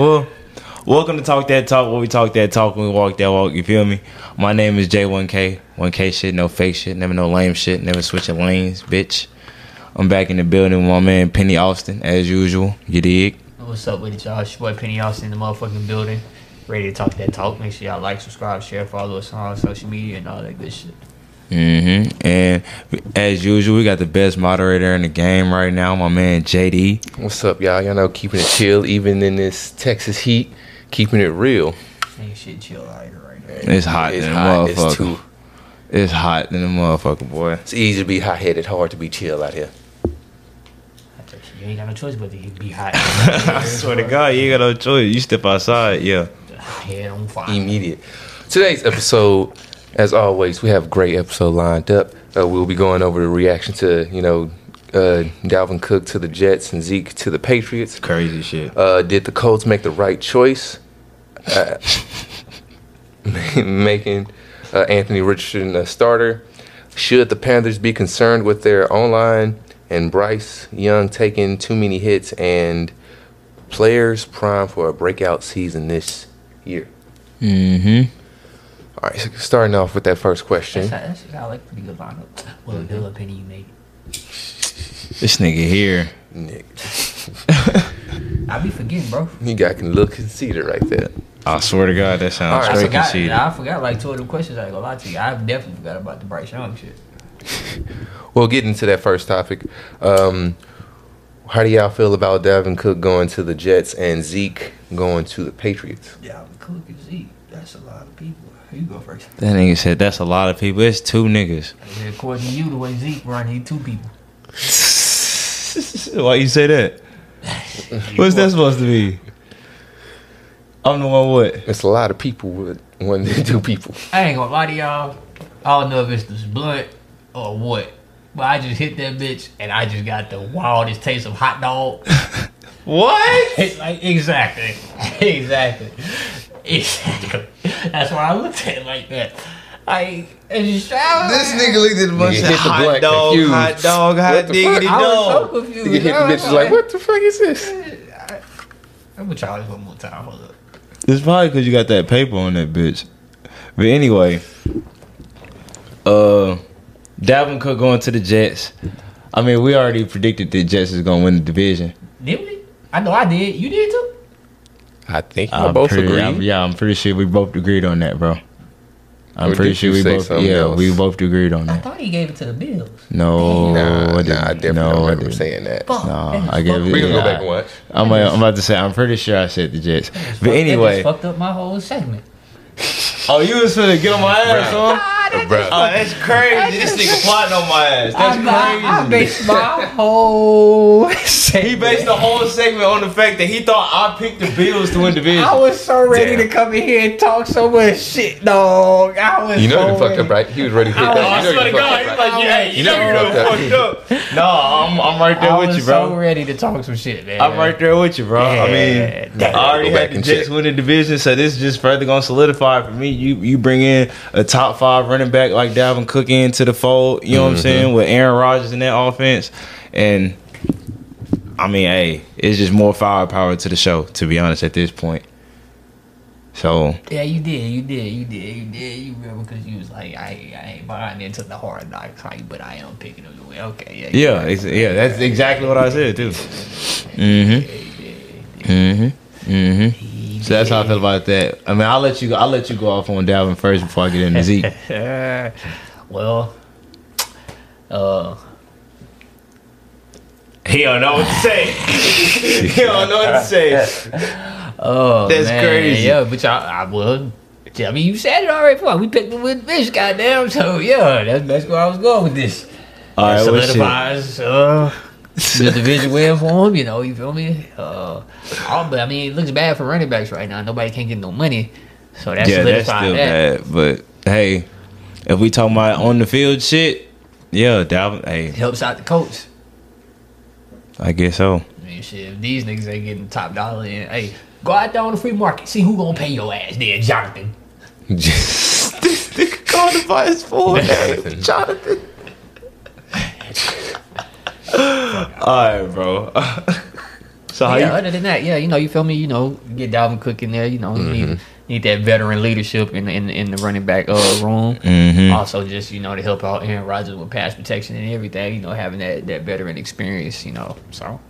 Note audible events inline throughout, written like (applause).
Well, welcome to Talk That Talk, where we talk that talk when we walk that walk. You feel me? My name is J1K. 1K shit, no fake shit, never no lame shit, never switching lanes, bitch. I'm back in the building with my man Pennie Austin, as usual. You dig? What's up with it, y'all? It's your boy Pennie Austin in the motherfucking building. Ready to talk that talk. Make sure y'all like, subscribe, share, follow us on all social media and all that good shit. Mm-hmm. And as usual, we got the best moderator in the game right now, my man JD. What's up, y'all? Y'all know keeping it chill, even in this Texas heat, keeping it real. Ain't shit chill out here right now. It's hot It's than a hot. It's motherfucker. too. It's hot than a motherfucker, boy. It's easy to be hot headed, hard to be chill out here. I tell you, You ain't got no choice but to be hot. (laughs) I swear to God, you ain't got no choice. You step outside, yeah. (sighs) Head on fire. Immediate. Today's episode, as always, we have a great episode lined up. Uh, we'll be going over the reaction to you know uh, Dalvin Cook to the Jets and Zeke to the Patriots. Crazy shit. Uh, did the Colts make the right choice? Uh, (laughs) making uh, Anthony Richardson a starter. Should the Panthers be concerned with their O line and Bryce Young taking too many hits and players prime for a breakout season this year? Mm-hmm. All right, so starting off with that first question. That's, that's, I like pretty good lineup. Well, Mm-hmm. Bill Penny you made. This nigga here. Nick, (laughs) I be forgetting, bro. you got a little conceited right there. I swear to God, that sounds All right. I straight forgot. conceited. I forgot like two of the questions. I ain't gonna lie to you. I definitely forgot about the Bryce Young shit. (laughs) Well, getting to that first topic, um, how do y'all feel about Dalvin Cook going to the Jets and Zeke going to the Patriots? Yeah, Cook and Zeke. That's a lot of people. You go first. That nigga said that's a lot of people. It's two niggas. Yeah, according to you, the way Zeke run, he two people. (laughs) Why you say that? What's that supposed to be? I'm the one what? It's a lot of people with one (laughs) two people. I ain't gonna lie to y'all. I don't know if it's this blunt or what, but I just hit that bitch and I just got the wildest taste of hot dog. (laughs) What? Like exactly, exactly, exactly. That's why I looked at it like that. I it's just This nigga looked at a bunch Nigga of hit the hot blunt dog, confused. hot dog, hot What the diggity I was so confused. You hit the I was like, what the fuck is this? I'm gonna try this one more time. Hold up. It's probably because you got that paper on that bitch. But anyway, uh, Dalvin Cook going to the Jets. I mean, we already predicted the Jets is gonna win the division. Did we? I know I did. You did too. I think we I'm both pretty, agree. I'm- yeah, I'm pretty sure we both agreed on that, bro. I'm Or pretty sure we both. Yeah, else? we both agreed on that. I thought he gave it to the Bills. No, Nah, I didn't. I definitely no, don't I remember didn't. saying that. Fuck. No, that is I gave fucked it- We can go back and watch. I'm, I'm about to say. I'm pretty sure I said the Jets. But Fuck, anyway, just fucked up my whole segment. oh, you was finna get on my ass, Bruh. Ah. Huh? Bruh. Oh, that's crazy. This nigga plotting on my ass. That's I, I crazy. based my (laughs) whole He based the whole segment on the fact that he thought I picked the Bills to win the division. I was so ready Damn. to come in here and talk so much shit, dog. I was You know so you fucked ready. up, right? He was ready to hit that. I You know swear to you God, up, he's right? like, yeah, you You know know you you done fucked up. No, I'm, I'm right there I with you, bro. so ready to talk some shit, man. I'm right there with you, bro. I mean, damn. I already Go had the and Jets win the division, so this is just further gonna solidify for me. You you bring in a top five running back like Dalvin Cook into the fold. You know what I'm saying with Aaron Rodgers in that offense, and I mean, hey, it's just more firepower to the show. To be honest, at this point. So Yeah, you did, you did, you did, you did. You remember because you was like, I, I ain't buying into the hard knocks hype, but I am picking them to win. Okay, yeah, yeah, it's, yeah, that's exactly what I said too. Mm-hmm. Mm-hmm. Mm-hmm. So that's how I feel about that. I mean, I'll let you. I'll let you go off on Dalvin first before I get into Zeke. (laughs) well, uh, He don't know what to say. (laughs) he don't know what to say. (laughs) oh, That's man, crazy. Yeah, but y'all, I will. I mean, you said it already. Before. We picked the with fish, goddamn. So yeah, that's that's where I was going with this. All right, what shit? solidifies uh, the division win for him. You know, you feel me? Uh, I mean, it looks bad for running backs right now. Nobody can't get no money, so that's Yeah, that's still that. bad. But hey, if we talking about on the field shit, yeah, Dalvin. Hey, It helps out the coach. I guess so. I mean, shit, if these niggas ain't getting top dollar, then hey, go out there on the free market, see who gonna pay your ass there, Jonathan. this nigga called him by his full name, Jonathan. (laughs) All right, bro. (laughs) So how yeah, you, other than that, yeah, you know, you feel me? You know, get Dalvin Cook in there. You know, you need, need that veteran leadership in in, in the running back uh, room. Mhm. Also, just you know, to help out Aaron Rodgers with pass protection and everything. You know, having that that veteran experience. You know, so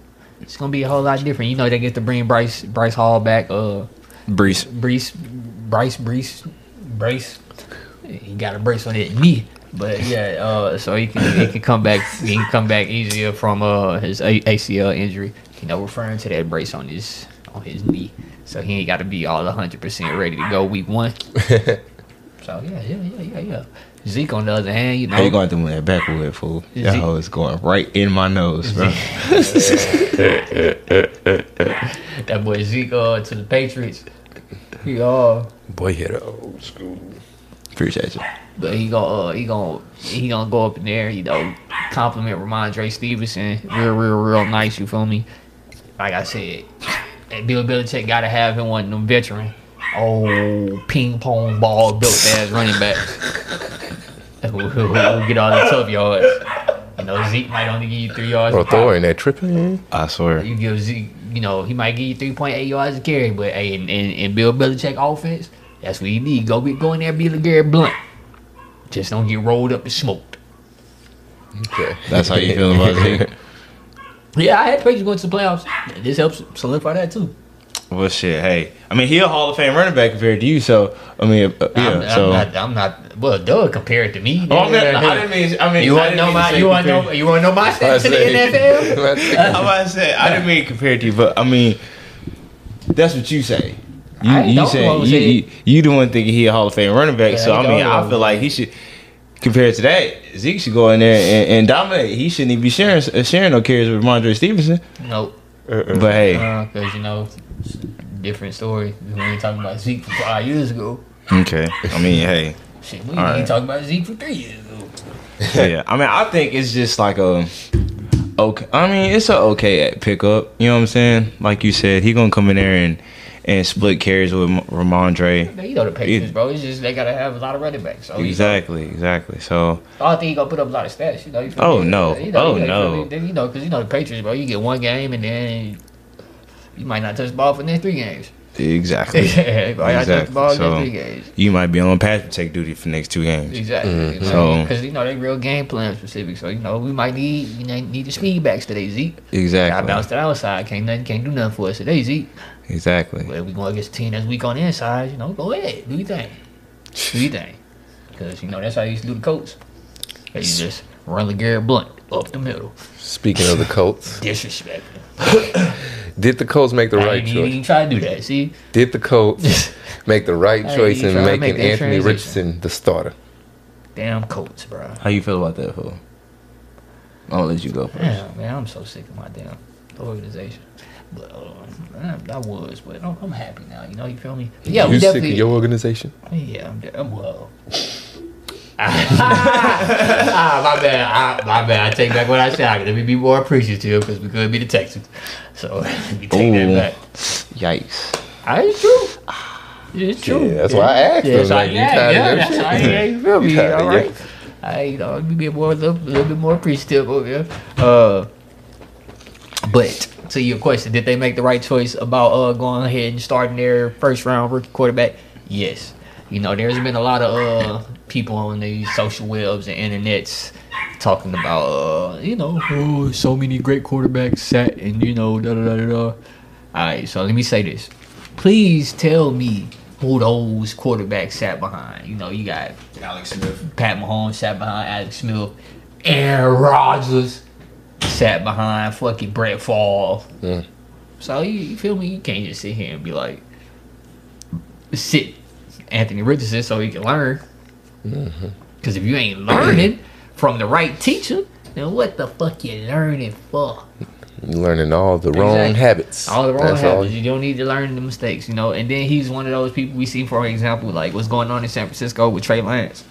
it's gonna be a whole lot different. You know, they get to bring Bryce Bryce Hall back. Uh, Brees? Brees, Bryce, Brees, brace. He got a brace on his knee, but yeah, uh, so he can he can come back. He can come back easier from uh his A- ACL injury. You know, referring to that brace on his on his knee, so he ain't got to be all hundred percent ready to go week one. (laughs) so yeah, yeah, yeah, yeah, yeah. Zeke on the other hand, you know, How you going through that backwood fool? That Zeke- hoe is going right in my nose, bro. (laughs) that boy Zeke uh, to the Patriots. He uh, Boy, he had an old school. Appreciate you. But he gonna uh, he gonna he gonna go up in there, you know, compliment Rhamondre Stevenson, real, real, real nice. You feel me? Like I said, and Bill Belichick gotta have him one of them veteran, old ping pong ball built ass running back. (laughs) who, who, who get all the tough yards. You know, Zeke might only give you three yards. Bro, a pop. Thor in that tripping. I swear. You give Zeke, you know, he might give you three point eight yards a carry, but hey, in, in, in Bill Belichick offense, that's what you need. Go be go in there, be LeGarrette Blunt. Just don't get rolled up and smoked. Okay. That's how you feel about Zeke? (laughs) Yeah, I had Patriots going to the playoffs. This helps solidify that too. Well, shit. Hey, I mean, he a Hall of Fame running back compared to you. So, I mean, uh, yeah. I'm, so, I'm not. I'm not. Well, duh, compared to me. Oh, I, mean, I didn't mean. I mean, you want to know my? You want to know? You want to know my stats in the NFL? (laughs) I'm about to say I didn't mean compared to you, but I mean that's what you say. You, I you don't say wanna you, say- you, you the one thinking he a Hall of Fame running back. Yeah, so I I mean, I feel like he should compared to that. Zeke should go in there and, and dominate. He shouldn't even be sharing uh, sharing no carries with Rhamondre Stevenson. Nope. But hey, Because you know, it's a different story. We ain't talking about Zeke from five years ago. okay. I mean, hey, (laughs) Shit, we All ain't right. talking about Zeke for three years ago. (laughs) yeah. I mean, I think it's just like a okay. I mean, it's a okay pickup. You know what I'm saying? Like you said, he gonna come in there and and split carries with Rhamondre. You know the Patriots, bro. It's just they gotta have a lot of running backs. So you know, Exactly, exactly. So I don't think he gonna put up a lot of stats. You know. You Oh, me? no. You know, Oh, you know, no. You, feel me? you know, because you know the Patriots, bro. You get one game and then you might not touch the ball for the next three games. exactly. (laughs) you might not touch the ball Exactly. So- next three games. you might be on pass protect duty for the next two games. Exactly. Mm-hmm. So- because you know they real game plan specific. So you know we might need you know, need the speed backs today, Zeke. Exactly. I Exactly. bounced it outside. Can't nothing can't do nothing for us today, Zeke. Exactly. But if we going against a team that's weak on the inside, you know, go ahead, do your thing, do your thing. (laughs) Because you know that's how you used to do the coach. They used to just run LeGarrette Blunt up the middle, Speaking of the Colts, (laughs) disrespect. (laughs) did the Colts make the I right didn't even choice? try to do that. See, Did the Colts make the right choice in making make Anthony transition. Richardson the starter? damn coach, bro. How you feel about that, fool? I'll let you go first. Yeah, man, I'm so sick of my damn organization. But uh, I, I was, but I'm, I'm happy now. You know, you feel me? Yeah, we you sick of your organization? Yeah, I'm, I'm well. (laughs) ah, my bad. I, my bad. I take back what I said. Let me be more appreciative because we could be the Texans. So (laughs) let me take Ooh. that back. Yikes. Ah, It's true. It's true. Yeah, that's why I asked Yeah, him. so Like, you yeah, tired yeah, your that's shit? why, yeah, you feel me? You tired of All your- right. I, you know, let me be more, a little, little bit more appreciative over here. Uh, but to your question, did they make the right choice about uh going ahead and starting their first round rookie quarterback? Yes. You know, there's been a lot of uh people on these social webs and internets talking about uh you know oh so many great quarterbacks sat and you know da da da da. da. All right, so let me say this. Please tell me who those quarterbacks sat behind. You know, you got Alex Smith. Pat Mahomes sat behind Alex Smith. Aaron Rodgers sat behind fucking Brett Favre. Mm. So you, you feel me? You can't just sit here and be like, sit Anthony Richardson so he can learn. Because if you ain't learning from the right teacher, then what the fuck you learning for? You learning all the wrong habits. All the wrong That's habits. all. You don't need to learn the mistakes, you know. And then he's one of those people we see, for example, like what's going on in San Francisco with Trey Lance.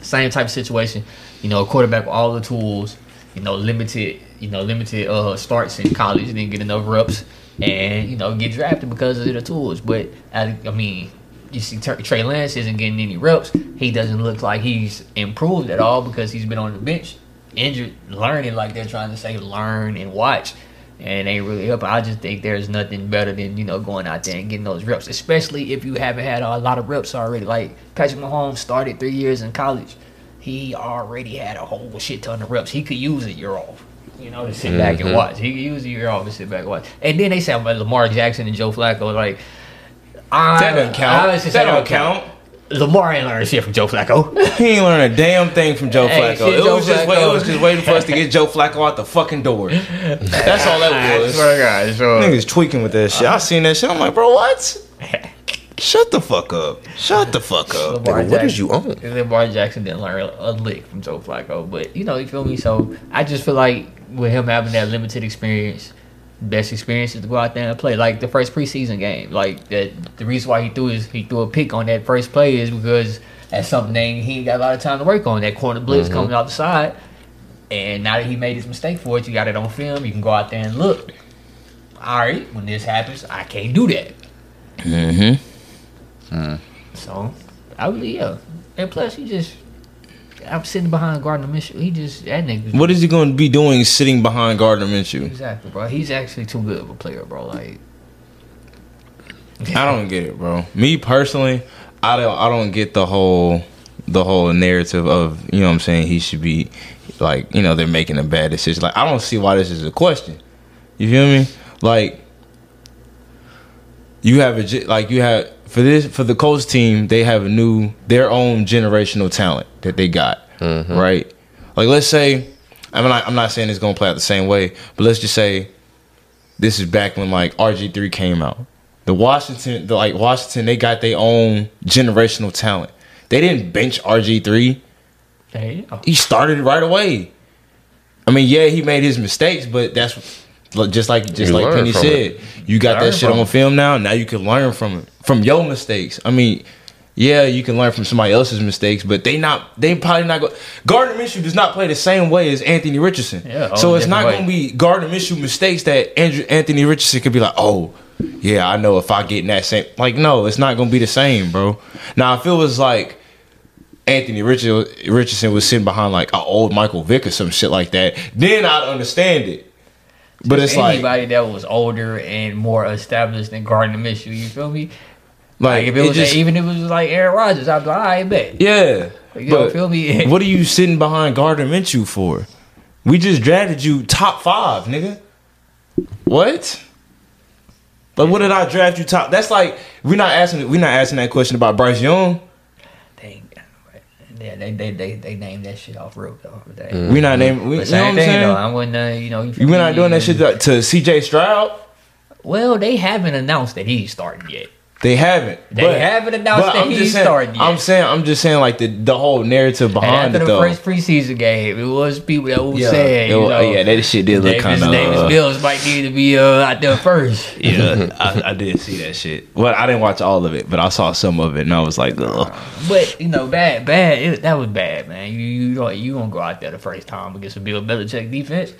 Same type of situation, you know, a quarterback with all the tools, you know, limited, you know, limited uh starts in college, didn't get enough reps, and you know, get drafted because of the tools. But I, I mean, you see, Trey Lance isn't getting any reps. He doesn't look like he's improved at all because he's been on the bench, injured, learning like they're trying to say, learn and watch. and ain't really helping. I just think there's nothing better than you know going out there and getting those reps, especially if you haven't had a lot of reps already. Like Patrick Mahomes started three years in college, he already had a whole shit ton of reps. He could use a year off. You know, to sit back and mm-hmm. watch. He could use a year off to sit back and watch. And then they say about Lamar Jackson and Joe Flacco, like, I, That doesn't count. honestly say That don't count. Lamar ain't learned shit from Joe Flacco. (laughs) He ain't learned a damn thing from Joe Hey, Flacco. shit, it Joe was just wait, it was just waiting for us to get Joe Flacco out the fucking door. (laughs) That's all that was. I was. swear to God, sure. Niggas tweaking with that shit. I seen that shit. I'm like, bro, what? (laughs) Shut the fuck up. Shut the fuck up. Lamar Nigga, what is Jackson- you on? And Lamar Jackson didn't learn a lick from Joe Flacco, but you know, you feel me. So I just feel like with him having that limited experience, best experience is to go out there and play. Like the first preseason game, like that. The reason why he threw is he threw a pick on that first play is because that's something that he ain't got a lot of time to work on. That corner blitz coming out the side, and now that he made his mistake for it, you got it on film. You can go out there and look. All right, when this happens, I can't do that. Mm-hmm. Mm. So, I really yeah. And plus, he just I'm sitting behind Gardner Minshew. He just that nigga. What is he going to be doing sitting behind Gardner Minshew? exactly, bro? He's actually too good of a player, bro. Like I don't get it, bro. Me personally, I don't. I don't get the whole the whole narrative of you know what I'm saying. He should be like you know they're making a bad decision. Like I don't see why this is a question. You feel me? Like you have a like you have for this for the Colts team. They have a new their own generational talent that they got mm-hmm. right. Like let's say I'm not I'm not saying it's gonna play out the same way, but let's just say this is back when like RG three came out. The Washington, the, like Washington, they got their own generational talent. They didn't bench RG three. hey, oh, He started right away. I mean, yeah, he made his mistakes, but that's just like just You like Penny from said. You got Learn that shit on film now. Now you can learn from it, from your mistakes. I mean, yeah, you can learn from somebody else's mistakes, but they not they probably not go. Gardner Minshew does not play the same way as Anthony Richardson. Yeah, so it's not going to be Gardner Minshew mistakes that Andrew Anthony Richardson could be like, oh. Yeah, I know if I get in that same like no, it's not gonna be the same, bro. Now if it was like Anthony Richardson was sitting behind like an old Michael Vick or some shit like that, then I'd understand it. But it's like anybody that was older and more established than Gardner Minshew. You feel me? Like Like if it was just, even if it was like Aaron Rodgers, I'd be like, I bet. yeah. You know, but feel me? (laughs) what are you sitting behind Gardner Minshew for? We just drafted you top five, nigga. What? But what did I draft you top? That's like we're not asking we're not asking that question about Bryce Young. Dang. Yeah, they they they they named that shit off real though. They, We're not naming. We, you know what same I'm thing saying? though. I wouldn't, uh, you know. You We're not doing that shit to, to CJ Stroud. Well, they haven't announced that he's starting yet. They haven't. They haven't announced that he's saying, starting yet. I'm saying. I'm just saying like the the whole narrative behind And after it the though. first preseason game, it was people that was yeah, saying, you was- know, yeah, that shit did look kind of. Davis Mills might need to be uh, out there first. (laughs) yeah, I, I did see that shit. Well, I didn't watch all of it, but I saw some of it, and I was like, Ugh. But you know, bad, bad. It, that was bad, man. You you don't you gonna go out there the first time against a Bill Belichick defense?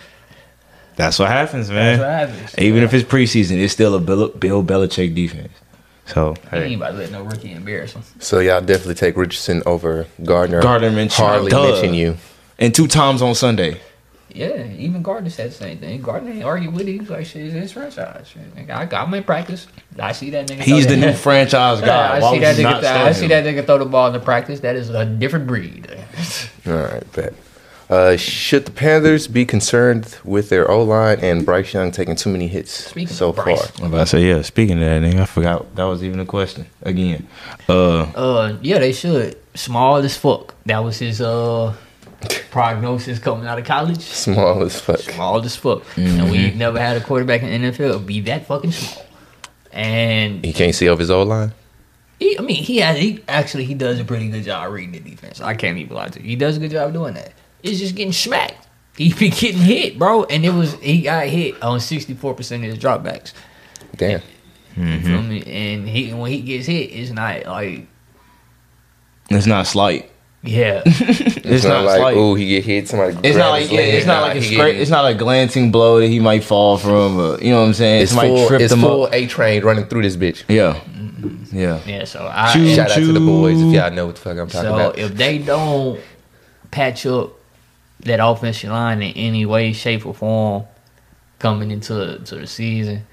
"That's what happens, man." That's what happens. Even if it's preseason, it's still a Bill, Bill Belichick defense. So He ain't about to let no rookie embarrass him. So y'all definitely take Richardson over Gardner. Gardner Minshew, Hardly duh. mention you. and two times on Sunday. Yeah, even Gardner said the same thing. Gardner ain't argue with him. He's like, shit, it's his franchise. Shit, I got him in practice. I see that nigga. He's the that- new (laughs) franchise guy. I Why see that nigga. th- I see that nigga throw the ball in the practice. That is a different breed. (laughs) All right, bet. Uh, should the Panthers be concerned with their O line and Bryce Young taking too many hits Speaking so of Bryce. far? I'm about to say yeah. Speaking of that, nigga, I forgot that was even a question again. Uh, Uh, yeah, they should. Small as fuck. That was his uh prognosis coming out of college. Small as fuck. Small as fuck. And we've never had a quarterback in the NFL be that fucking small. And He can't see over his O line. he, I mean, he has, he actually he does a pretty good job reading the defense. I can't even lie to you. He does a good job doing that. It's just getting smacked. He be getting hit, bro. And it was he got hit on sixty four percent of his dropbacks. Damn. You feel me? And he when he gets hit, it's not like it's not slight. yeah. (laughs) It's, not, not, like, slight. oh, he get hit. Somebody. It's not like yeah, it's not Nah, like a he scrape. getting- It's not a glancing blow that he might fall from. Uh, you know what I'm saying? It's Somebody full. tripped It's him full up. A train running through this bitch. Yeah, yeah. Yeah, so I Choo- Shout out to the boys if y'all know what the fuck I'm talking so about. if they don't patch up that offensive line in any way, shape, or form, coming into to the season.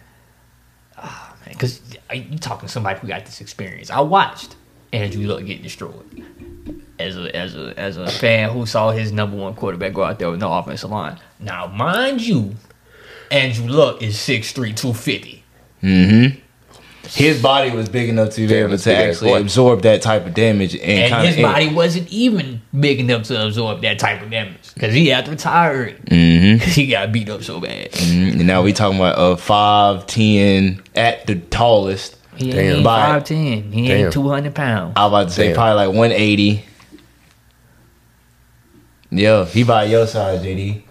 Ah man, because you talking to somebody who got this experience. I watched Andrew Luck get destroyed as a as a as a fan who saw his number one quarterback go out there with no offensive line. Now, mind you, Andrew Luck is 6'3", 250. Mm-hmm. His body was big enough to be Damn, able to actually absorb that type of damage, and, And kinda, his body wasn't even big enough to absorb that type of damage because he had to retire Mm-hmm. because he got beat up so bad. And now we talking about a five ten at the tallest. He Damn. ain't By- five ten. He Damn. ain't two hundred pounds. I was about to say Damn. probably like one eighty. Yeah, he by your size, JD.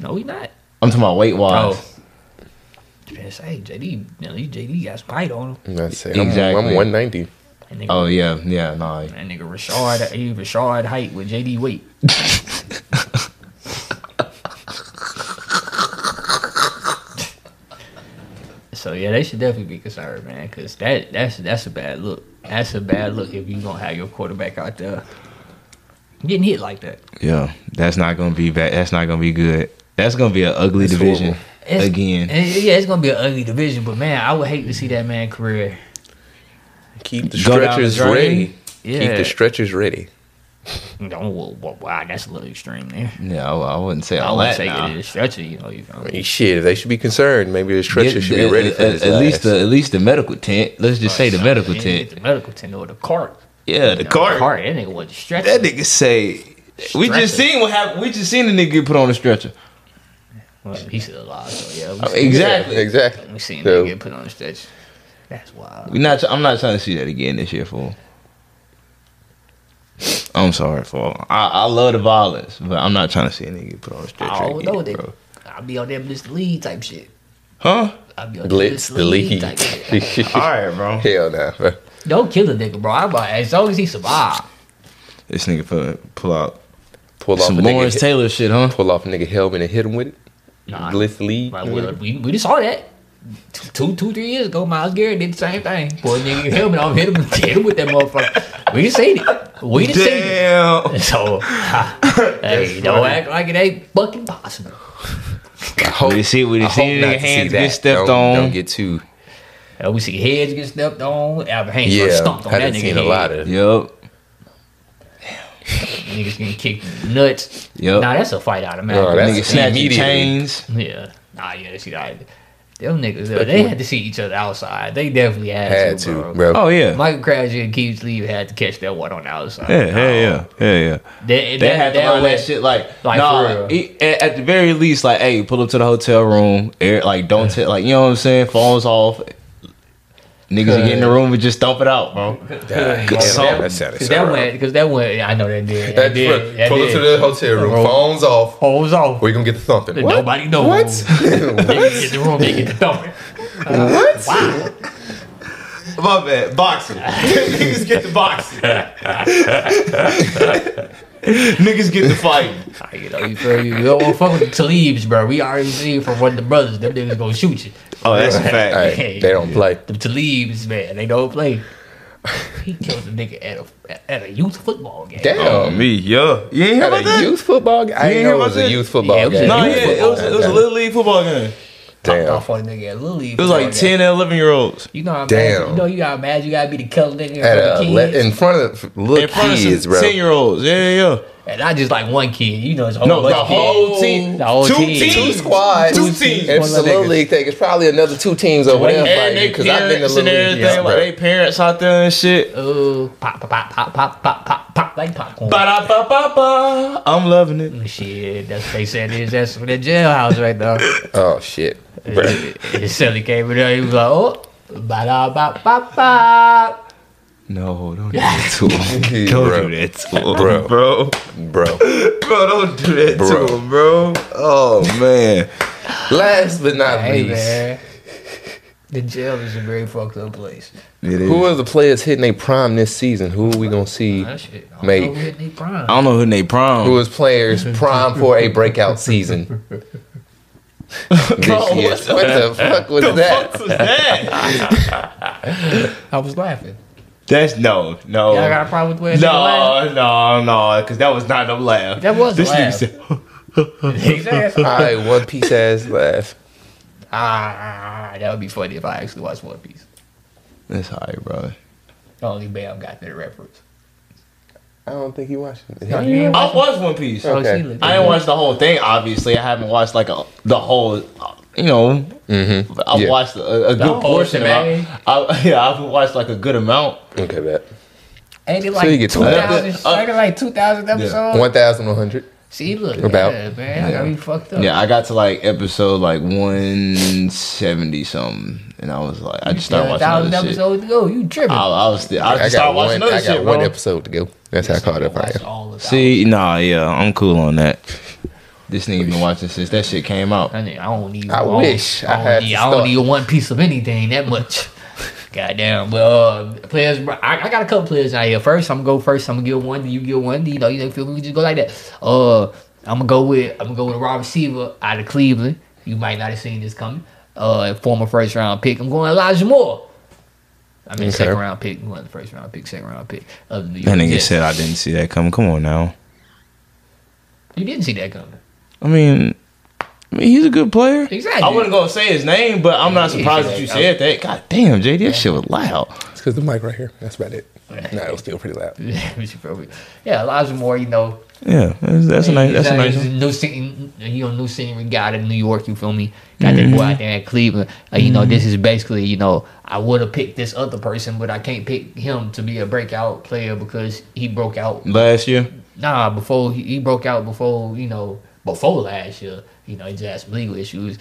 No, he not. I'm talking about weight wise. Oh. Just say JD, you know, he- JD got some height on him. That's it. I'm, Exactly. I'm 190. That nigga, Oh yeah, yeah, no. that nigga Rashard, he Rashard height with JD weight. so yeah, they should definitely be concerned, man, because that that's that's a bad look. That's a bad look if you gonna have your quarterback out there getting hit like that. Yeah, that's not gonna be bad. That's not gonna be good. That's gonna be an ugly That's division horrible. It's- again. and yeah, it's gonna be an ugly division, but man, I would hate to see that man career. Keep the Go down the stretchers ready. Yeah, Keep the stretchers ready. (laughs) Don't, well, well, wow, that's a little extreme there. No, I, I wouldn't say I all wouldn't that. take now. it as a stretcher, you know. You feel I mean, shit, they should be concerned. Maybe the stretcher Yeah, should be at- ready for at, this. at least the at least the medical tent. Let's just say the medical tent. the medical tent or the cart. Yeah, the You know, cart. cart. That nigga wasn't stretching. That nigga say we just seen what happened. We just seen the nigga get put on a stretcher. Well, he's still alive, so yeah. We I seen, exactly. Yeah, exactly. we seen So- him get put on the stretch. That's wild. We not. I'm not trying to see that again this year, fool. I'm sorry, fool. I, I love the violence, but I'm not trying to see a nigga get put on a stretcher I don't know that. I'll be on that blitz the lead type shit. Huh? I'll be on that Blitz the lead. type shit. (laughs) All right, bro. Hell nah, bro. Don't kill the nigga, bro. I'm about, as long as he survive. This nigga pull, pull out Pull off some a Lawrence nigga, Taylor shit, huh? pull off a nigga helmet and hit him with it. Nah, Blitz the. Like, well, we, we just saw that. Two, two, two, three years ago, Myles Garrett did the same thing. Put a nigga helmet on, hit him, hit him with that motherfucker. We just seen it. We just seen it. Damn. So, (laughs) hey, don't act like it ain't fucking possible. I hope, We see- we I see hope nigga not hands see get stepped don't, on. Don't get too. Uh, we see heads get stepped on. Albert Haynes Yeah, stumped on I that done nigga seen head. a lot of. Yup. Niggas getting kicked in the nuts. Yup. Nah, that's a fight out of No, man. that's Nigga snatching immediately. chains. yeah. Nah, yeah, see that. Them niggas, uh, they had to see each other outside. They definitely had, Had to, to, bro. bro. Oh yeah. Michael Crabtree and Keith Lee had to catch that one on the outside. Yeah, hell yeah, hell yeah. They, They had to learn way- that shit like, Like, nah, for real. e- at, at the very least, like, hey, pull up to the hotel room, air, like, don't tell, like, you know what I'm saying, phones off, niggas get in the room and just dump it out, bro. Damn, Good song. That sounded Cause so that went, cause that went. I know that did. That That's did. That pull up did. to the hotel room. Bro. Phones off. Holes off. We gonna get the thumping. What? Nobody knows. What? (laughs) Niggas get the room, they get (laughs) the thumping. what? Wow. My bad, boxing. (laughs) niggas get the boxing. (laughs) niggas get the fight. Ah, you know, you feel me? You don't want to fuck with the Talibs, bro. We already seen from one of the brothers. Them niggas gonna shoot you. Oh, that's a fact. Hey, (laughs) they don't play. The Talibs, man, they don't play. He killed a nigga at a at a youth football game. Damn. Oh, me, yeah. You ain't hear about a that? youth football game? I didn't ain't know it was about a youth football Yeah, it was a game. No, youth yeah, it was, it was a little league football game. Popped Damn. off on a nigga at Little League. It was like 10 and 11 year olds. You know how Damn. mad you know you got mad you gotta be the killer nigga in front of a, the le- kids. in front of little In front kids, of bro. 10 year olds. Yeah, yeah, yeah. and not just like one kid, you know, it's a whole No, bunch the of kids. whole team. The whole Two team. teams. Two squads. Two teams. If it's a little niggas. league thing, it's probably another two teams over there fighting. Because I've been to parents little and league. everything, Yeah, like they parents out there and shit. Uh, pop, pop, pop, pop, pop, pop, pop, pop, like popcorn. Ba-da-ba-ba-ba. I'm loving it. Shit, that's what they said is that's for the jailhouse right there. Oh shit, bro. His Sally came in there, he was like, oh, ba da ba ba ba. No, don't do that to him. (laughs) Don't Bro. do that to him, Bro. bro. bro. Bro, don't do that Bro. to him, bro. Oh, man. Last but not Hey least, man, the jail is a very fucked up place. It is. who are the players hitting their prime this season? Who are we gonna see? That shit, I don't Mate. know who hit they prime. I don't know who they prom. Who is players prime for a breakout season (laughs) this Bro, year? what the- What the fuck was the that? fuck was that? I was laughing. That's no, no. Y'all got a problem with where nigga? No, no, no, because that was not no laugh. That was a this laugh. nigga said, Exactly. (laughs) All right, one piece ass laugh. Ah, that would be funny if I actually watched One Piece. That's alright, bro. Only Bam got that reference. I don't think he watched it. No, you ain't I watched One Piece. Oh, Okay. see, I didn't watch the whole thing. Obviously, I haven't watched like a, the whole. You know, Mm-hmm. I've Yeah. watched a, a good whole portion. Of shebang. it. I, (laughs) yeah, I've watched like a good amount. Okay, bet. Ain't it you like get two to it. thousand? Uh, like two thousand episodes? One thousand one hundred. See, look, About. yeah, man, I got fucked up. Yeah, I got to like episode like one seventy something, and I was like, I just started Yeah, watching thousand other shit. episodes to go. You tripping? I, I was, still, I just I got started watching one. other I got shit, one bro. episode to go. That's how caught up I Watch am. See, nah, yeah, I'm cool on that. This nigga been watching since that shit came out. I, need, I don't need. I wish I don't had Need, to I don't need one piece of anything that much. Goddamn. Well, uh, players. I, I got a couple players out here. First, I'm gonna go first. I'm gonna give one. You give one. You know, you feel me? We just go like that. Uh, I'm gonna go with. I'm gonna go with a wide receiver out of Cleveland. You might not have seen this coming. Uh, former first round pick. I'm going Elijah Moore. I mean, Okay. second round pick. One first round pick, second round pick of the New That York nigga Jets. said I didn't see that coming. Come on now. You didn't see that coming. I mean, I mean, he's a good player. Exactly. I wasn't gonna say his name, but I'm not surprised yeah, that you yeah. said that. God damn, JD, that shit was loud. It's because the mic right here. That's about it. No, it was still pretty loud. (laughs) yeah, Elijah Moore. You know, Yeah, that's, that's a nice. That's a nice. He's new scene, you know, new scenery guy in New York. You feel me? Got that mm-hmm. boy out there in Cleveland. Like, you know, mm-hmm. this is basically, you know, I would have picked this other person, but I can't pick him to be a breakout player because he broke out. Last year, Nah, before he, he broke out before you know before last year. You know, he just had some legal issues.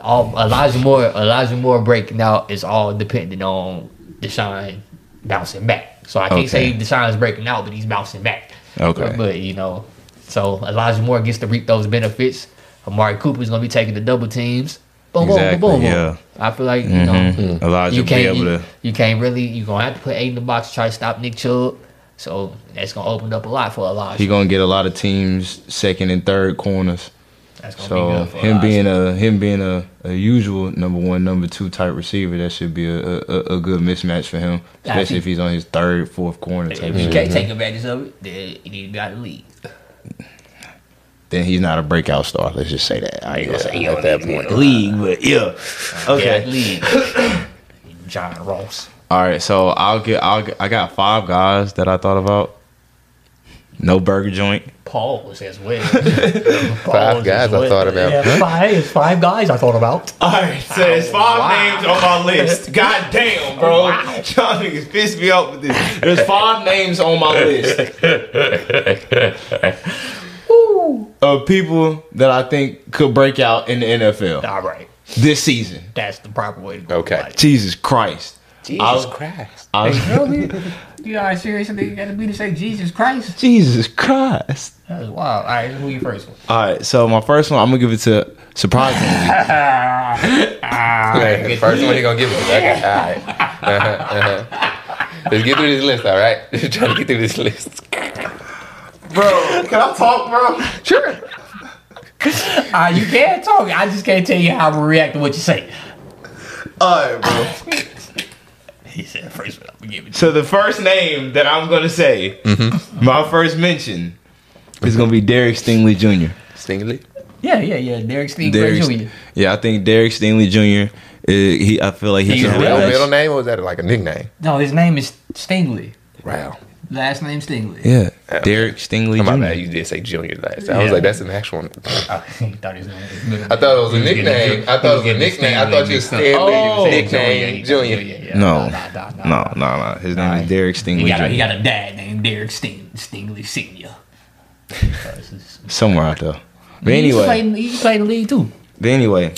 All Elijah Moore, Elijah Moore breaking out is all dependent on Deshaun bouncing back. So I can't Okay. say Deshaun's breaking out, but he's bouncing back. Okay. But you know, so Elijah Moore gets to reap those benefits. Amari Cooper's gonna be taking the double teams. Boom, Exactly, boom, boom, boom. yeah. I feel like you Mhm. know Elijah you be can't you, to. you can't really you're gonna have to put eight in the box to try to stop Nick Chubb. So that's gonna open up a lot for Elijah. He gonna get a lot of teams second and third corners. That's gonna be So good for him Elijah. being a him being a, a usual number one, number two type receiver, that should be a, a, a good mismatch for him, especially think- if he's on his third, fourth corner type if you can't take advantage of it, then you need to be out of the league. Then he's not a breakout star. Let's just say that. I ain't gonna say he at that need to be in point. league, but yeah. Okay. the league. (coughs) John Ross. All right. So I'll get. I'll. Get, I got five guys that I thought about. No burger joint. Paul was as well. (laughs) Five guys I thought about. Yeah, five, five guys I thought about. All right, so there's five Wow. names on my list. (laughs) God damn, bro. Wow. Y'all niggas pissed me off with this. There's five names on my list of people that I think could break out in the NFL All right, this season. that's the proper way to go. Okay. Jesus Christ. Jesus I'll- Christ. I was- (laughs) You know me? You know how serious you got to be to say Jesus Christ? Jesus Christ. That's wild. All right, who you first one? All right, so my first one, I'm (laughs) gonna give it to surprisingly. Okay, the first one he gonna give it to. Okay, all right. (laughs) Uh-huh, uh-huh. Let's get through this list, all right? Just trying to get through this list. bro, can I talk, bro? Sure. Uh, you can't talk. I just can't tell you how I'm gonna react to what you say. All right, bro. (laughs) He said first one. I'm gonna give it to So the first name that I'm gonna say, my first mention, is gonna be Derek Stingley Jr. Stingley. Yeah, yeah, yeah. Derek Steve Derek, Jr. yeah, I think Derek Stingley Jr. Uh, he, I feel like he He's can have Real real a middle name or was that like a nickname? No, his name is Stingley. Wow. Last name Stingley. yeah, Derek Stingley Come on, Jr. man. You did say junior last. I was like, that's an actual. Oh, (laughs) he thought his name was I thought it was a nickname. I thought it was a nickname. I thought you mixed up. Stanley. Oh. nickname Junior. Yeah, yeah. No. No, no, no. His name is Derek Stingley He got, a, he got a dad named Derek Sting, Stingley Senior. Somewhere out there. But he used anyway, he played in the league too. but anyway,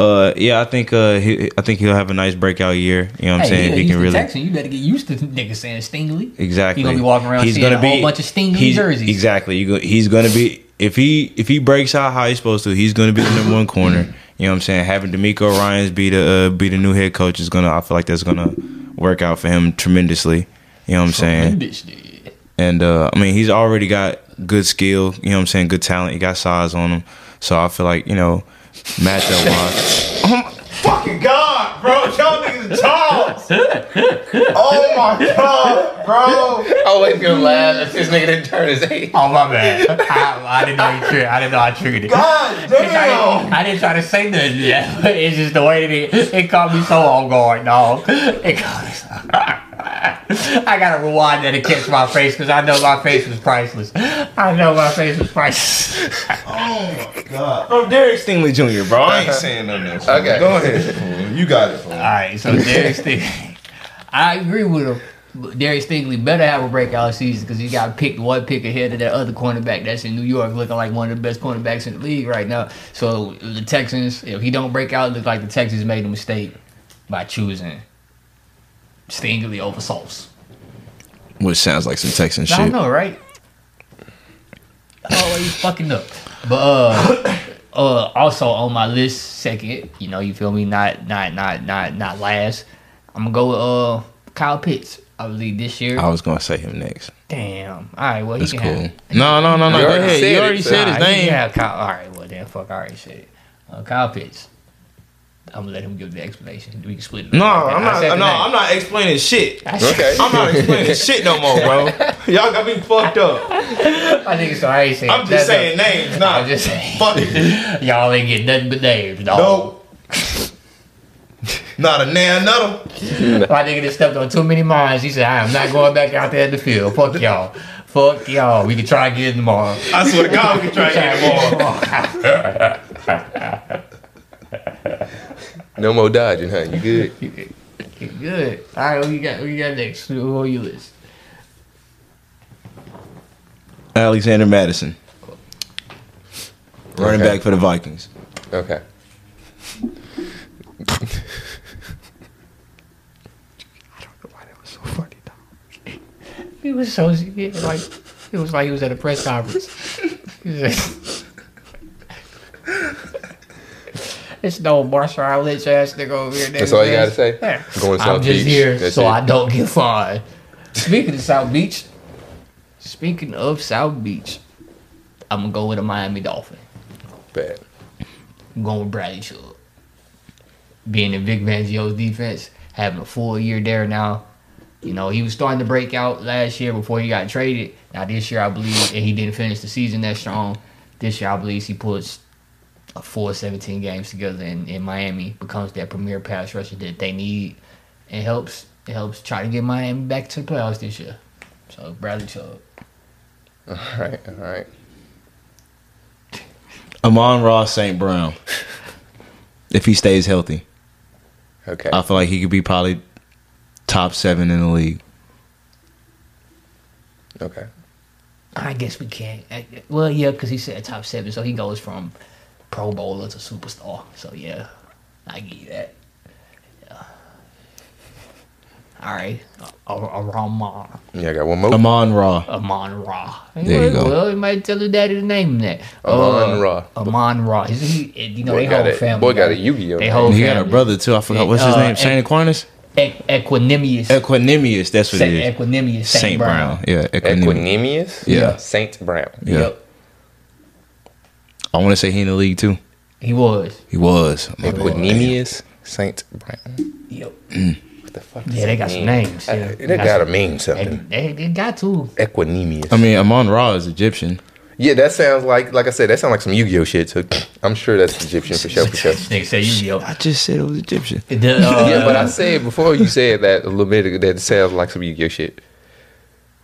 uh, yeah, I think uh, he, I think he'll have a nice breakout year. You know what I'm Hey, saying? yeah, he can really Texan. You better get used to niggas saying Stingley. Exactly. He's gonna be walking around seeing a whole bunch of Stingley he's- jerseys. Exactly. You go, he's gonna be if he if he breaks out how he's supposed to, he's gonna be the number one corner. You know what I'm saying? Having DeMeco Ryans be the uh, be the new head coach is gonna I feel like that's gonna work out for him tremendously. You know what I'm saying? And uh, I mean he's already got good skill. You know what I'm saying? Good talent. He got size on him. So I feel like you know matchup wise. Oh my fucking god, bro! Y'all niggas tall. Oh my god, bro. Oh, wait, gonna laugh if this nigga didn't turn his age. Oh my bad. I, I didn't know you triggered. I didn't know I triggered it. God I damn. didn't, I didn't try to say nothing yet. but It's just the way that it, it caught me so off guard, dog. It caught me so. I gotta rewind that to catch my face because I know my face was priceless. I know my face was priceless. (laughs) Oh my god. Bro, Derek Stingley Jr., bro. I ain't saying nothing else. Okay. Go ahead. You got it, fool. All right, so Derek Stingley, I agree with him. But Derek Stingley better have a breakout season because he got picked one pick ahead of that other cornerback that's in New York, looking like one of the best cornerbacks in the league right now. So the Texans, if he don't break out, it look like the Texans made a mistake by choosing Stingley over Sauce. Which sounds like some Texan shit. I shit. know, right? Always fucking up. But uh, uh, also on my list, second, you know, you feel me? Not, not, not, not, not last. I'm gonna go with uh Kyle Pitts. I believe this year. I was gonna say him next. Damn. All right. Well, That's cool. have. No, no, no, no. You Go already ahead. said You it, already so- said his Nah, name. have Kyle. All right. Well, then, fuck. I already said it. Uh, Kyle Pitts. I'm gonna let him give the explanation. We can split it. No, like. I'm not. No, name. I'm not explaining shit. I said- Okay. I'm not explaining (laughs) shit no more, bro. Y'all got me fucked up. I think so. I ain't saying. I'm just saying though. names, nah. I'm just saying. Fuck it. (laughs) Y'all ain't get nothing but names, dog. Nope. Not a nan nutter. (laughs) My nigga just stepped on too many minds. He said, I am not going back out there in the field. Fuck y'all. Fuck y'all. We can try again tomorrow. I swear to God, we can try again tomorrow. No more dodging, huh? You good? (laughs) Good. All right, who you got? Who you got next? Who on your list? Alexander Mattison, running Okay. back for the Vikings. Okay. He was so funny, dumb. he, was so, like, it was like he was at a press conference. (laughs) (laughs) He was like- It's no Marshawn Lynch ass nigga over here. That's all you gotta say? Yeah. Going to I'm just Beach. here That's so it. I don't get fined. Speaking of South Beach, speaking of South Beach, I'm gonna go with a Miami Dolphin. Bad. I'm going with Bradley Chubb. Being in Vic Fangio's defense, having a full year there now. You know, he was starting to break out last year before he got traded. Now this year I believe and he didn't finish the season that strong. This year I believe he puts full 17 games together in, in Miami, becomes that premier pass rusher that they need and helps it helps try to get Miami back to the playoffs this year. So Bradley Chubb. All right. All right. (laughs) Amon Ra St. Brown. (laughs) If he stays healthy, Okay. I feel like he could be probably top seven in the league. Okay. I guess we can't. Well, yeah, because he said top seven, so he goes from Pro Bowler to superstar. So yeah, I give you that. Yeah. All right, Amon Yeah, I got one more. Amon Ra. Amon Ra. There you go. Well, you might tell his daddy to name him that. Amon Uh, Ra. Amon Ra. He's, he, you know, Boy they got whole a family. boy got a right? Yu-Gi-Oh. They name. whole He got a brother too. I forgot what's his Uh, name. Saint Aquinas. E- Equanimeous. Equanimeous. That's what it is. Equanimeous Saint, Saint Brown. Brown. Yeah, Equanimeous. Equanimeous. Yeah. Saint Brown. Yeah. Yep. I want to say he in the league too. He was. He was. My bad. Equanimeous Saint Brown. Yep. What the fuck? Yeah, they that got some mean? names, Uh, yeah. They Got gotta some- mean something. they, they got to. Equanimeous. I mean, Amon Ra is Egyptian. yeah, that sounds like like I said. That sounds like some Yu-Gi-Oh shit. So I'm sure that's Egyptian for sure. For sure. (laughs) Nigga say you yo. I just said it was Egyptian. The, uh, yeah, but I said before you said that a little bit ago that it sounds like some Yu-Gi-Oh shit.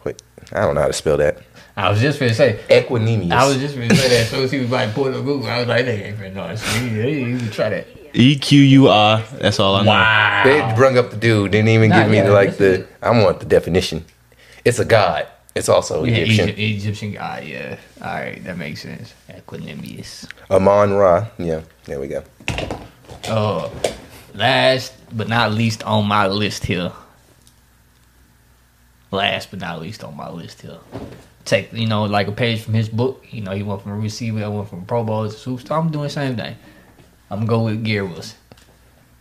Wait, I don't know how to spell that. I was just gonna say. Equanimeous. I was just gonna say that. So soon as he was like pulling up Google, I was like, they ain't finna know. you, can try that. E Q U R. That's all I know. Wow. They brung up the dude. Didn't even Nah, give me yeah, like the. I want the definition. It's a god. It's also Yeah, Egyptian. Egypt, Egyptian guy. Yeah. All right, that makes sense. Equanimeous. Amon Ra. Yeah, there we go. Uh, last but not least on my list here. Last but not least on my list here. Take you know like a page from his book. You know he went from a receiver, I went from Pro Bowl to superstar. I'm doing the same thing. I'm gonna go with Garrett Wilson.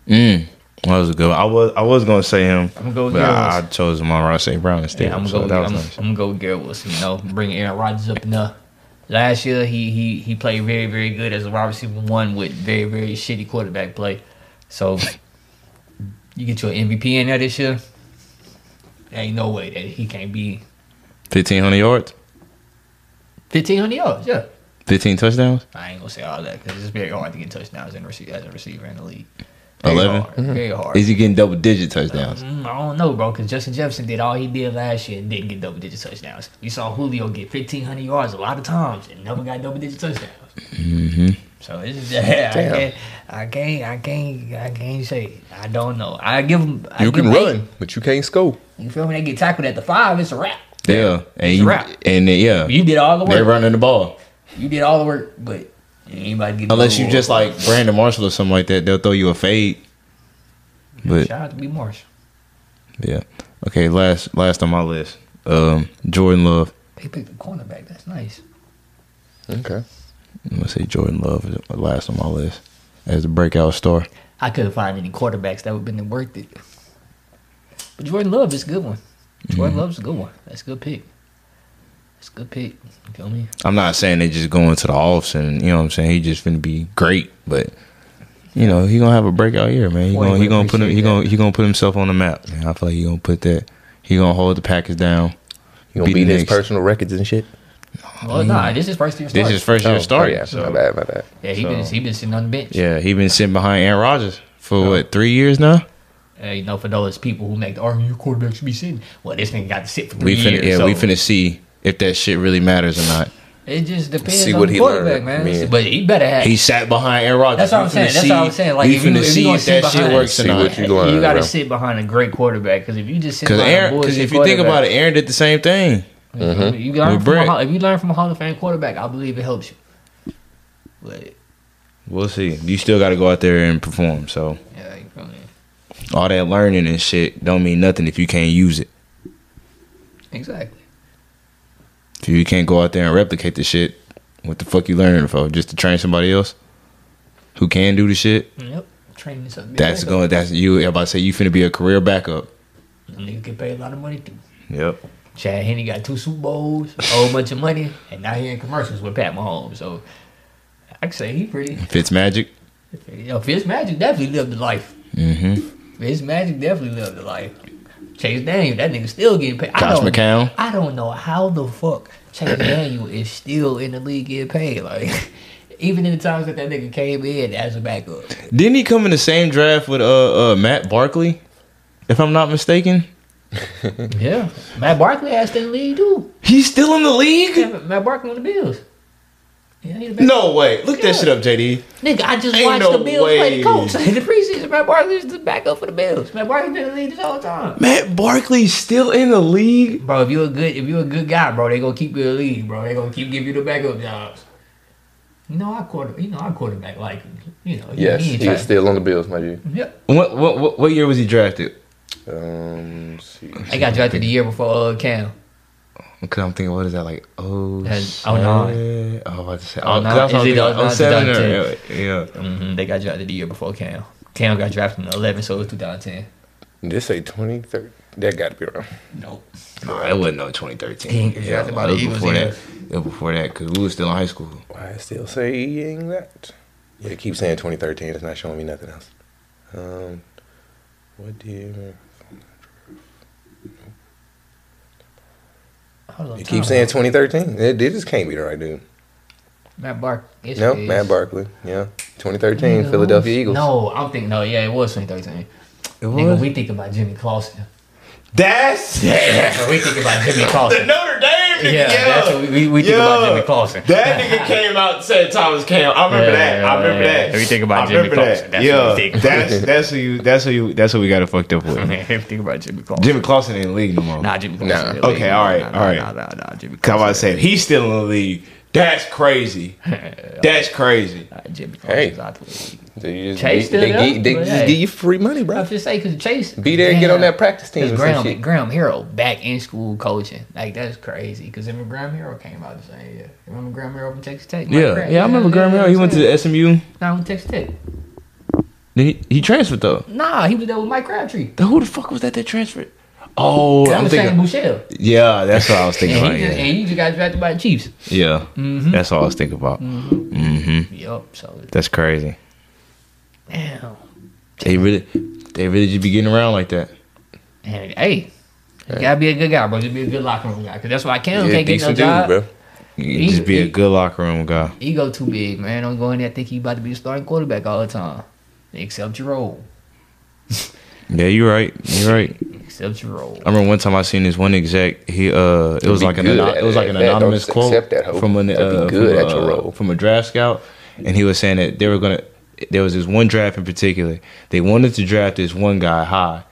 Mm. That was a good. One. I was I was gonna say him, I'm gonna go with but I, I chose Amon St. Brown instead. Yeah, I'm gonna so go. With, I'm, nice. I'm gonna go with Garrett Wilson. You know, bring Aaron Rodgers up in there. Last year he he he played very very good as a wide receiver one with very very shitty quarterback play. So you get your MVP in there this year. ain't no way that he can't be Fifteen hundred yards, fifteen hundred yards. Yeah, fifteen touchdowns. I ain't gonna say all that because it's very hard to get touchdowns in receiver as a receiver in the league. Very 11? hard, Very hard. Is he getting double digit touchdowns? Mm, I don't know, bro, because Justin Jefferson did all he did last year and didn't get double digit touchdowns. You saw Julio get 1,500 yards a lot of times and never got double digit touchdowns. Mm-hmm. So it's just, (laughs) I, Damn. can't, I can't, I can't, I can't say. I don't know. I give him. I You give can him eight. run, but you can't score. You feel me? They get tackled at the five. It's a wrap. Yeah, and It's a you, wrap. and then, yeah, You did all the work. they're running the ball. You did all the work, but anybody get Unless you just like Brandon Marshall or something like that, they'll throw you a fade. But Shout out to B Marsh. yeah, okay. Last last on my list, um, Jordan Love. They picked the cornerback. That's nice. Okay. I'm gonna say Jordan Love is last on my list as the breakout star. I couldn't find any quarterbacks that would have been worth it. But Jordan Love is a good one. Jordan mm-hmm. Love's a good one. That's a good pick. That's a good pick. You feel me? I'm not saying they just going to the offs and you know what I'm saying. He just finna be great, but you know he gonna have a breakout year, man. He Boy, gonna he gonna put him, he appreciate gonna he gonna put himself on the map. Man. I feel like he gonna put that. He gonna hold the Packers down. You gonna Beat beat his Knicks. personal records and shit? Well, nah, this is first year This start. is first year Oh, starting. oh, yeah, so- my bad, my bad. yeah, he been he been sitting on the bench. Yeah, he been sitting behind Aaron Rodgers for Oh. what three years now. Uh, you know, for those people who make the argument, your quarterback should be sitting. Well, this nigga got to sit for three We finna years. yeah, so we finna see if that shit really matters or not. It just depends See on what the he quarterback, learned. man. I but he better have. He sat behind Aaron Rodgers. That's what I'm saying. That's see- what I'm saying. Like, we if you- finna if you see gonna if sit that shit behind- works See or not. you learn, you got to sit behind a great quarterback because if you just sit Because behind a Aaron, because if you think about it, Aaron did the same thing. Mhm. You learn With from a, Brett. Hall- if you learn from a Hall of Fame quarterback, I believe it helps you. But We'll see. You still got to go out there and perform. So yeah, you feel me? All that learning and shit don't mean nothing if you can't use it. Exactly. If you can't go out there and replicate the shit, what the fuck you learning for? Just to train somebody else who can do the shit? Yep. Training up. That's going. That's you. About to say you finna be a career backup. Nigga get paid a lot of money too. Yep. Chad Henne got two Super Bowls, a whole bunch of money, and now he in commercials with Pat Mahomes. So I can say he pretty. Fitz Magic. Yo, Fitz Magic definitely lived the life. Mm-hmm. Fitz Magic definitely lived the life. Chase Daniel, that nigga still getting paid. I Josh don't- McCown. I don't know how the fuck Chase Daniel is still in the league getting paid. Like, (laughs) even in the times that that nigga came in as a backup. Didn't he come in the same draft with uh, uh Matt Barkley? If I'm not mistaken, (laughs) Yeah, Matt Barkley has in the league too. he's still in the league. Yeah, Matt Barkley on the Bills. Yeah, he the back- No way. Look that shit up, JD. Nigga, I just Ain't watched no the Bills play the Colts in (laughs) the preseason. Matt Barkley is the backup for the Bills. Matt Barkley been in the league this whole time. Matt Barkley's still in the league. Bro, if you a good if you a good guy, bro, they gonna keep you in the league, bro. They gonna keep giving you the backup jobs. You know, I quarter, you know, I quarterback like, you know, Yes, he ain't he trying- is still on the Bills, my G. Yep. What what what, what year was he drafted? Um, let's see. I got drafted the year before uh, Cam. Cause I'm thinking, what is that like? Oh, That's- oh, nine. Oh, I was about to say. Oh, Oh, nine. that's what I Is it was oh, nine, 07 or 2010? yeah. hmm They got drafted the year before Cam. Cam got drafted in 11, so it was 2010. This say 2030. That got to be wrong. Nope. No, it wasn't no 2013. He ain't drafted it was Eagles before either. that. It was before that because we was still in high school. Why I still saying that? Yeah, it keeps saying 2013. It's not showing me nothing else. Um, what did Hold it keeps saying 2013? It, it just can't be the right dude. Matt Bark. No, is. Matt Barkley. Yeah, 2013 Nigga, Philadelphia Eagles. No, I'm thinking. No, yeah, it was 2013. It Nigga, we think about Jimmy Clausen. That's Yeah, we think about Jimmy (laughs) Clausen. Notre Dame nigga. Yeah, that's what we, we, think about Jimmy Clausen. That nigga came out and said Thomas as Cam. I remember Yeah, that. I remember yeah, that. we think about I Jimmy Clausen. that. That's what yeah, we think. that's that's who you. That's who you. That's who we got to fucked up with. (laughs) we think about Jimmy Clausen. Jimmy Clausen ain't in the league no more. Nah, Jimmy Nah. Clausen. the Okay, league. all right, Nah, nah, all right. Nah, nah, nah, Jimmy Come on, Clausen. say he's still in the league. That's crazy. (laughs) That's crazy. Nah, Jimmy Hey. Clausen's out the league. Just, Chase they, still they, there? gi- they just hey. give you free money, bro. I bro. was just say because Chase Be there and get on that practice team. Because or some Graham, shit. Graham Harrell back in school coaching. Like that's crazy. Because remember Graham Harrell came out the same year. Remember Graham Harrell from Texas Tech? Mike Yeah, Graham- yeah. I remember Graham Hill. He went to the SMU. Nah, from Texas Tech. Then he, he transferred though. Nah, he was there with Mike Crabtree. Then Who the fuck was that that transferred? Oh, I'm thinking. Bouchelle. Yeah, that's what I was thinking And about. he, just, Yeah, and he just got drafted by the Chiefs. yeah. Mm-hmm. That's what I was thinking about. Mm-hmm. Yup. So That's crazy. damn. They really, they really just be getting around like that. And hey, You gotta be a good guy, bro. Just be a good locker room guy. Cause that's why Cam Yeah, can't get no job. dude, bro. You just be a good locker room guy. Ego too big, man. Don't go in there think he about to be a starting quarterback all the time. except your role. Yeah, you're right. You're right. Accept your role. I remember one time I seen this one exec. He uh, it was like an good it was like an That- anonymous quote that from an uh, good from, at your uh, role. from a draft scout, and he was saying that they were gonna. There was this one draft in particular. They wanted to draft this one guy high,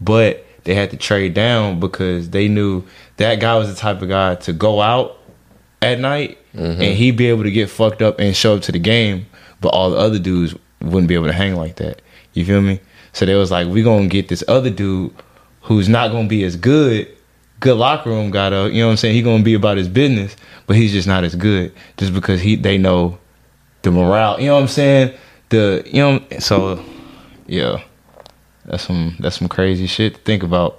but they had to trade down because they knew that guy was the type of guy to go out at night Mm-hmm. and he'd be able to get fucked up and show up to the game, but all the other dudes wouldn't be able to hang like that. You feel me? So they was like, we gonna get this other dude who's not gonna be as good, good locker room guy though. You know what I'm saying? He gonna be about his business, but he's just not as good just because he they know the morale. You know what I'm saying? The you know so yeah. That's some that's some crazy shit to think about.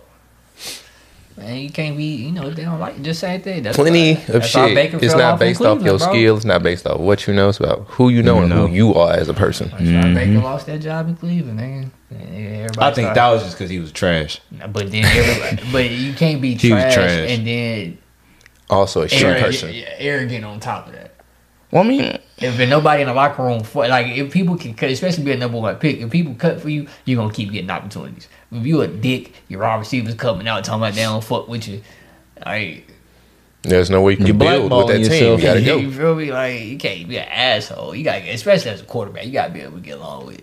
Man, you can't be, you know, they don't like it. Just same thing. That's Plenty why- of that's why shit. It's not off based off your Cleveland, bro. skill. It's not based off what you know. It's about who you know You and know. who you are as a person. That's why mm-hmm. Baker lost that job in Cleveland, man. Everybody I think started- that was just because he was trash. But then everybody, but you can't be (laughs) He was trash, trash. and then Also a shit arrogant, person. yeah, arrogant on top of that. Well, I mean, If there's nobody in the locker room for like if people can cut, especially be a number one pick, if people cut for you, you're gonna keep getting opportunities. If you a dick, your wide receivers coming out talking about they don't fuck with you. Like There's no way you can You're build with that blackballing team. yourself. You gotta go. (laughs) You feel me? Like you can't be an asshole. You got to especially as a quarterback, you gotta be able to get along with.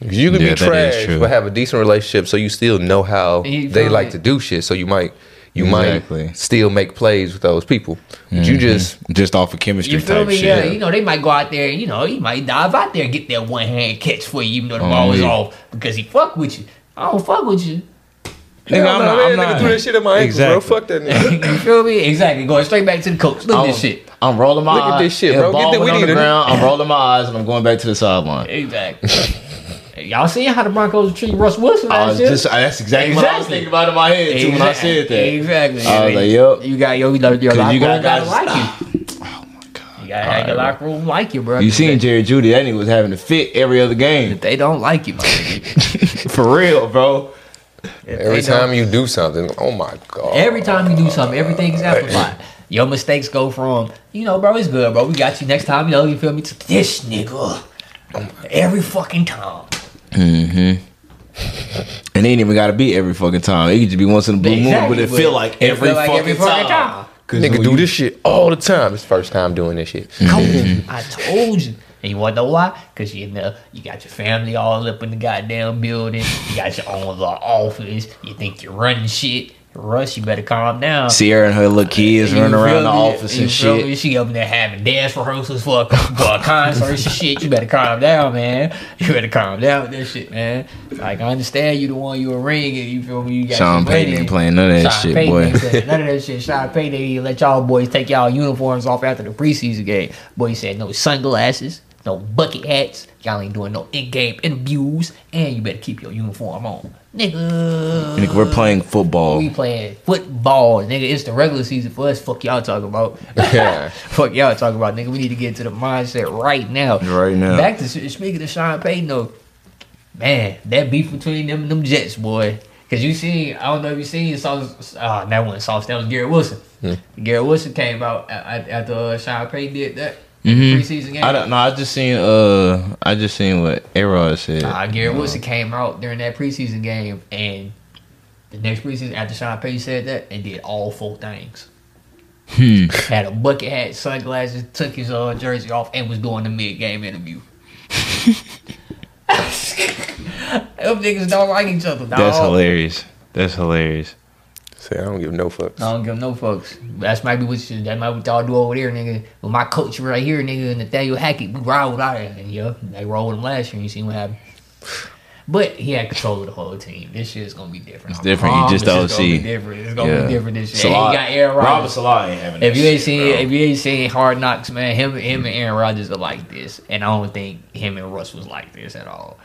'Cause You can Yeah, be trash, but have a decent relationship, so you still know how You they feel like me? to do shit. So you might, you Exactly. might still make plays with those people. But you mm-hmm. just just off of chemistry You feel type me? shit. Yeah, you know they might go out there. You know he might dive out there and get that one hand catch for you, even though the Oh, ball was yeah. off because he fuck with you. I don't fuck with you. Nigga, Hell I'm no, not- man, I'm nigga not- threw that shit at my ankles, bro. Exactly. Fuck that nigga. (laughs) you feel me? Exactly. Going straight back to the coach. Look at I'm, this shit. I'm rolling my Look at eyes. this shit, and bro. the Get ball the- we went on need the to- ground. I'm rolling my eyes and I'm going back to the sideline. Exactly. (laughs) Hey, Y'all seen how the Broncos treat Russ Wilson I last was year? just, uh, that's exactly, what I was thinking about in my head too when I said that. Exactly. I was like, yup. You got your, your, your 'Cause locker you got gotta guys- like you. Oh my god. You gotta have your locker room like you, bro. You If seen they- Jerry Jeudy? That nigga was having to fit every other game. If they don't like you, my. (laughs) For real, bro. If Every time you do something, oh my god. Every time you do something, everything is amplified. Your mistakes go from, you know, bro, it's good, bro. We got you next time, you know, you feel me? To this nigga. Oh every fucking time. Mm-hmm. And they ain't even gotta be every fucking time. It could just be once in a blue moon, but it feel like every, feel like fucking, every fucking time. time. Cause Nigga when do you- this shit all the time. It's first time doing this shit. Come on. I told you. And you wanna know why? Cause you know you got your family all up in the goddamn building. You got your own little office. You think you're running shit. Russ, you better calm down. Ciara and her little kids running around the office and shit. me? She up there having dance rehearsals for a, for a concert and shit. You better calm down, man. You better calm down with that shit, man. Like I understand you the one you a ring and you feel me. You got Sean. Payton ain't playing none of that Sean shit, Payton boy. (laughs) None of that shit. Sean Payton didn't let y'all boys take y'all uniforms off after the preseason game. Boy, he said no sunglasses, no bucket hats. Y'all ain't doing no in-game interviews, and you better keep your uniform on, nigga. Nigga, we're playing football. We playing football, nigga. It's the regular season for us. Fuck y'all talking about. Yeah. (laughs) Fuck y'all talking about, nigga. We need to get into the mindset right now. Right now. Back to speaking of Sean Payton, though, man, that beef between them and them Jets, boy. Cause you seen, I don't know if you seen, Sauce, uh, that wasn't Sauce, that was Garrett Wilson. Garrett Wilson came out after uh, Sean Payton did that Mhm. preseason game. I don't know. I just seen uh, I just seen what Arod said. Uh, Garrett Wilson came out during that preseason game, and the next preseason after Sean Payton said that, and did all four things. Hmm. Had a bucket hat, sunglasses, took his uh, jersey off, and was doing the mid game interview. (laughs) (laughs) Them niggas don't like each other. Dog. That's hilarious. That's hilarious. Say I don't give no fucks. I don't give no fucks. That's might be what you, that might be what y'all do over there, nigga. With my coach right here, nigga, and Nathaniel Hackett, we ride with out and yeah, they rolled with him last year. and You see what happened. But he had control of the whole team. This shit is gonna be different. It's I different. You promise just don't it's gonna see. Be different. It's gonna Yeah. be different this year. Salah- And he got Aaron Robert Rodgers. Salah ain't having If that you ain't shit, seen, bro. if you ain't seen Hard Knocks, man, him, him and Aaron Rodgers are like this, and I don't think him and Russ was like this at all.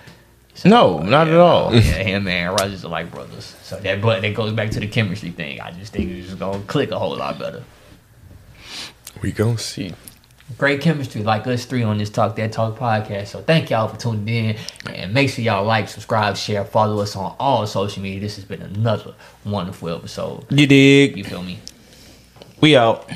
So, No, not at all. Yeah, him and Aaron Rodgers are like brothers. So that, but that goes back to the chemistry thing. I just think it's just gonna click a whole lot better. We gonna see. great chemistry like us three on this Talk That Talk podcast. So thank y'all for tuning in. And make sure y'all like, subscribe, share, follow us on all social media. This has been another wonderful episode. You dig? You feel me? We out.